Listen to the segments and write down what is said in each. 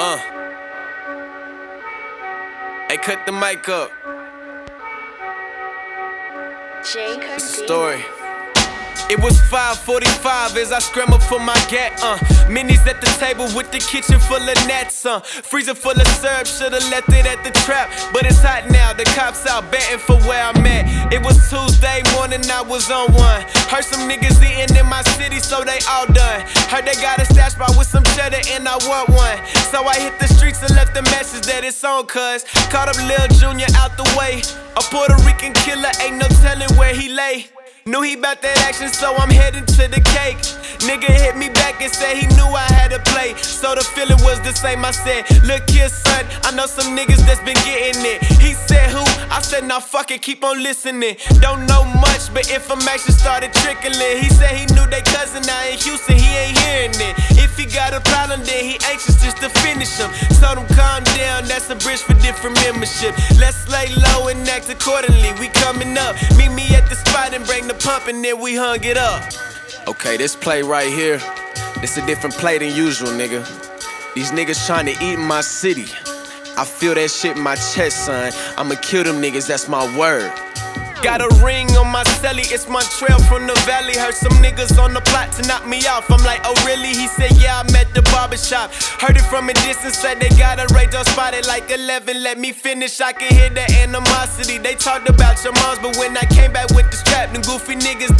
Uh. Hey, cut the mic up. It's a story. It was 5:45 as I scrambled for my gat. Uh, minis at the table with the kitchen full of nets. Uh, freezer full of syrup, shoulda left it at the trap. But it's hot now, the cops out betting for where I'm at. It was Tuesday morning, I was on one. Heard some niggas eating in my city, so they all done. Heard they got a stash bar with some and I want one. So I hit the streets and left a message that it's on, cuz. Caught up Lil Junior out the way. A Puerto Rican killer, ain't no telling where he lay. Knew he bout that action, so I'm heading to the cake. Nigga hit me back and said he knew I had to play. So the feeling was the same. I said, Look here, son, I know some niggas that's been getting it. He said, Who? I said, Nah, fuck it, keep on listening. Don't know much, but information started trickling. He said he knew they cousin now in Houston, he ain't got a problem, then he anxious just to finish him. Told him, calm down, that's a bridge for different membership. Let's lay low and act accordingly. We coming up. Meet me at the spot and bring the pump, and then we hung it up. Okay, this play right here, this a different play than usual, nigga. These niggas trying to eat my city. I feel that shit in my chest, son. I'ma kill them niggas, that's my word. Got a ring on my celly, it's my trail from the valley. Heard some niggas on the plot to knock me off. I'm like, oh really? He said, yeah, I'm at the barbershop. Heard it from a distance, said they got a radar spotted like 11. Let me finish, I can hear the animosity. They talked about your moms, but when I came back with the strap, them goofy niggas,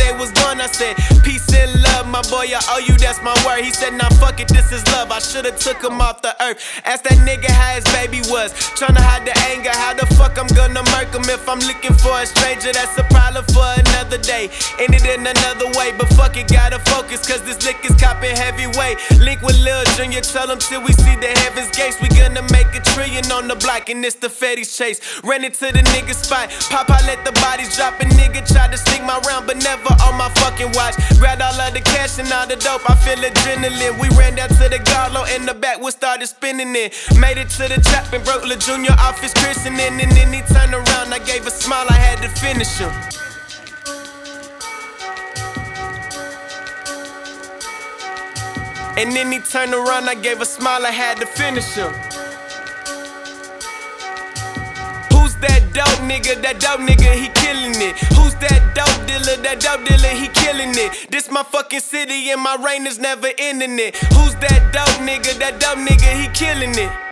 boy, I owe you, that's my word. He said, nah, fuck it, this is love. I should've took him off the earth. Asked that nigga how his baby was. Tryna hide the anger, how the fuck I'm gonna murk him if I'm looking for a stranger? That's a problem for another day. Ended in another way, but fuck it, gotta focus, cause this lick is copping heavyweight. Link with Lil Junior, tell him till we see the heavens gates. We gonna make a trillion on the block, and it's the Fetty's chase. Ran into the nigga spot, pop, I let the bodies drop. A nigga tried to sneak my round, but never on my fucking watch. Grabbed all of the cash and all the dope, I feel adrenaline. We ran down to the Garlo in the back, we started spinning it. Made it to the trap and broke Lil Junior off his christening. And then he turned around, I gave a smile, I had to finish him. And then he turned around, I gave a smile, I had to finish him. That dope nigga? That dope nigga, he killing it. Who's that dope dealer? That dope dealer, he killing it. This my fucking city and my reign is never ending it. Who's that dope nigga? That dope nigga, he killing it.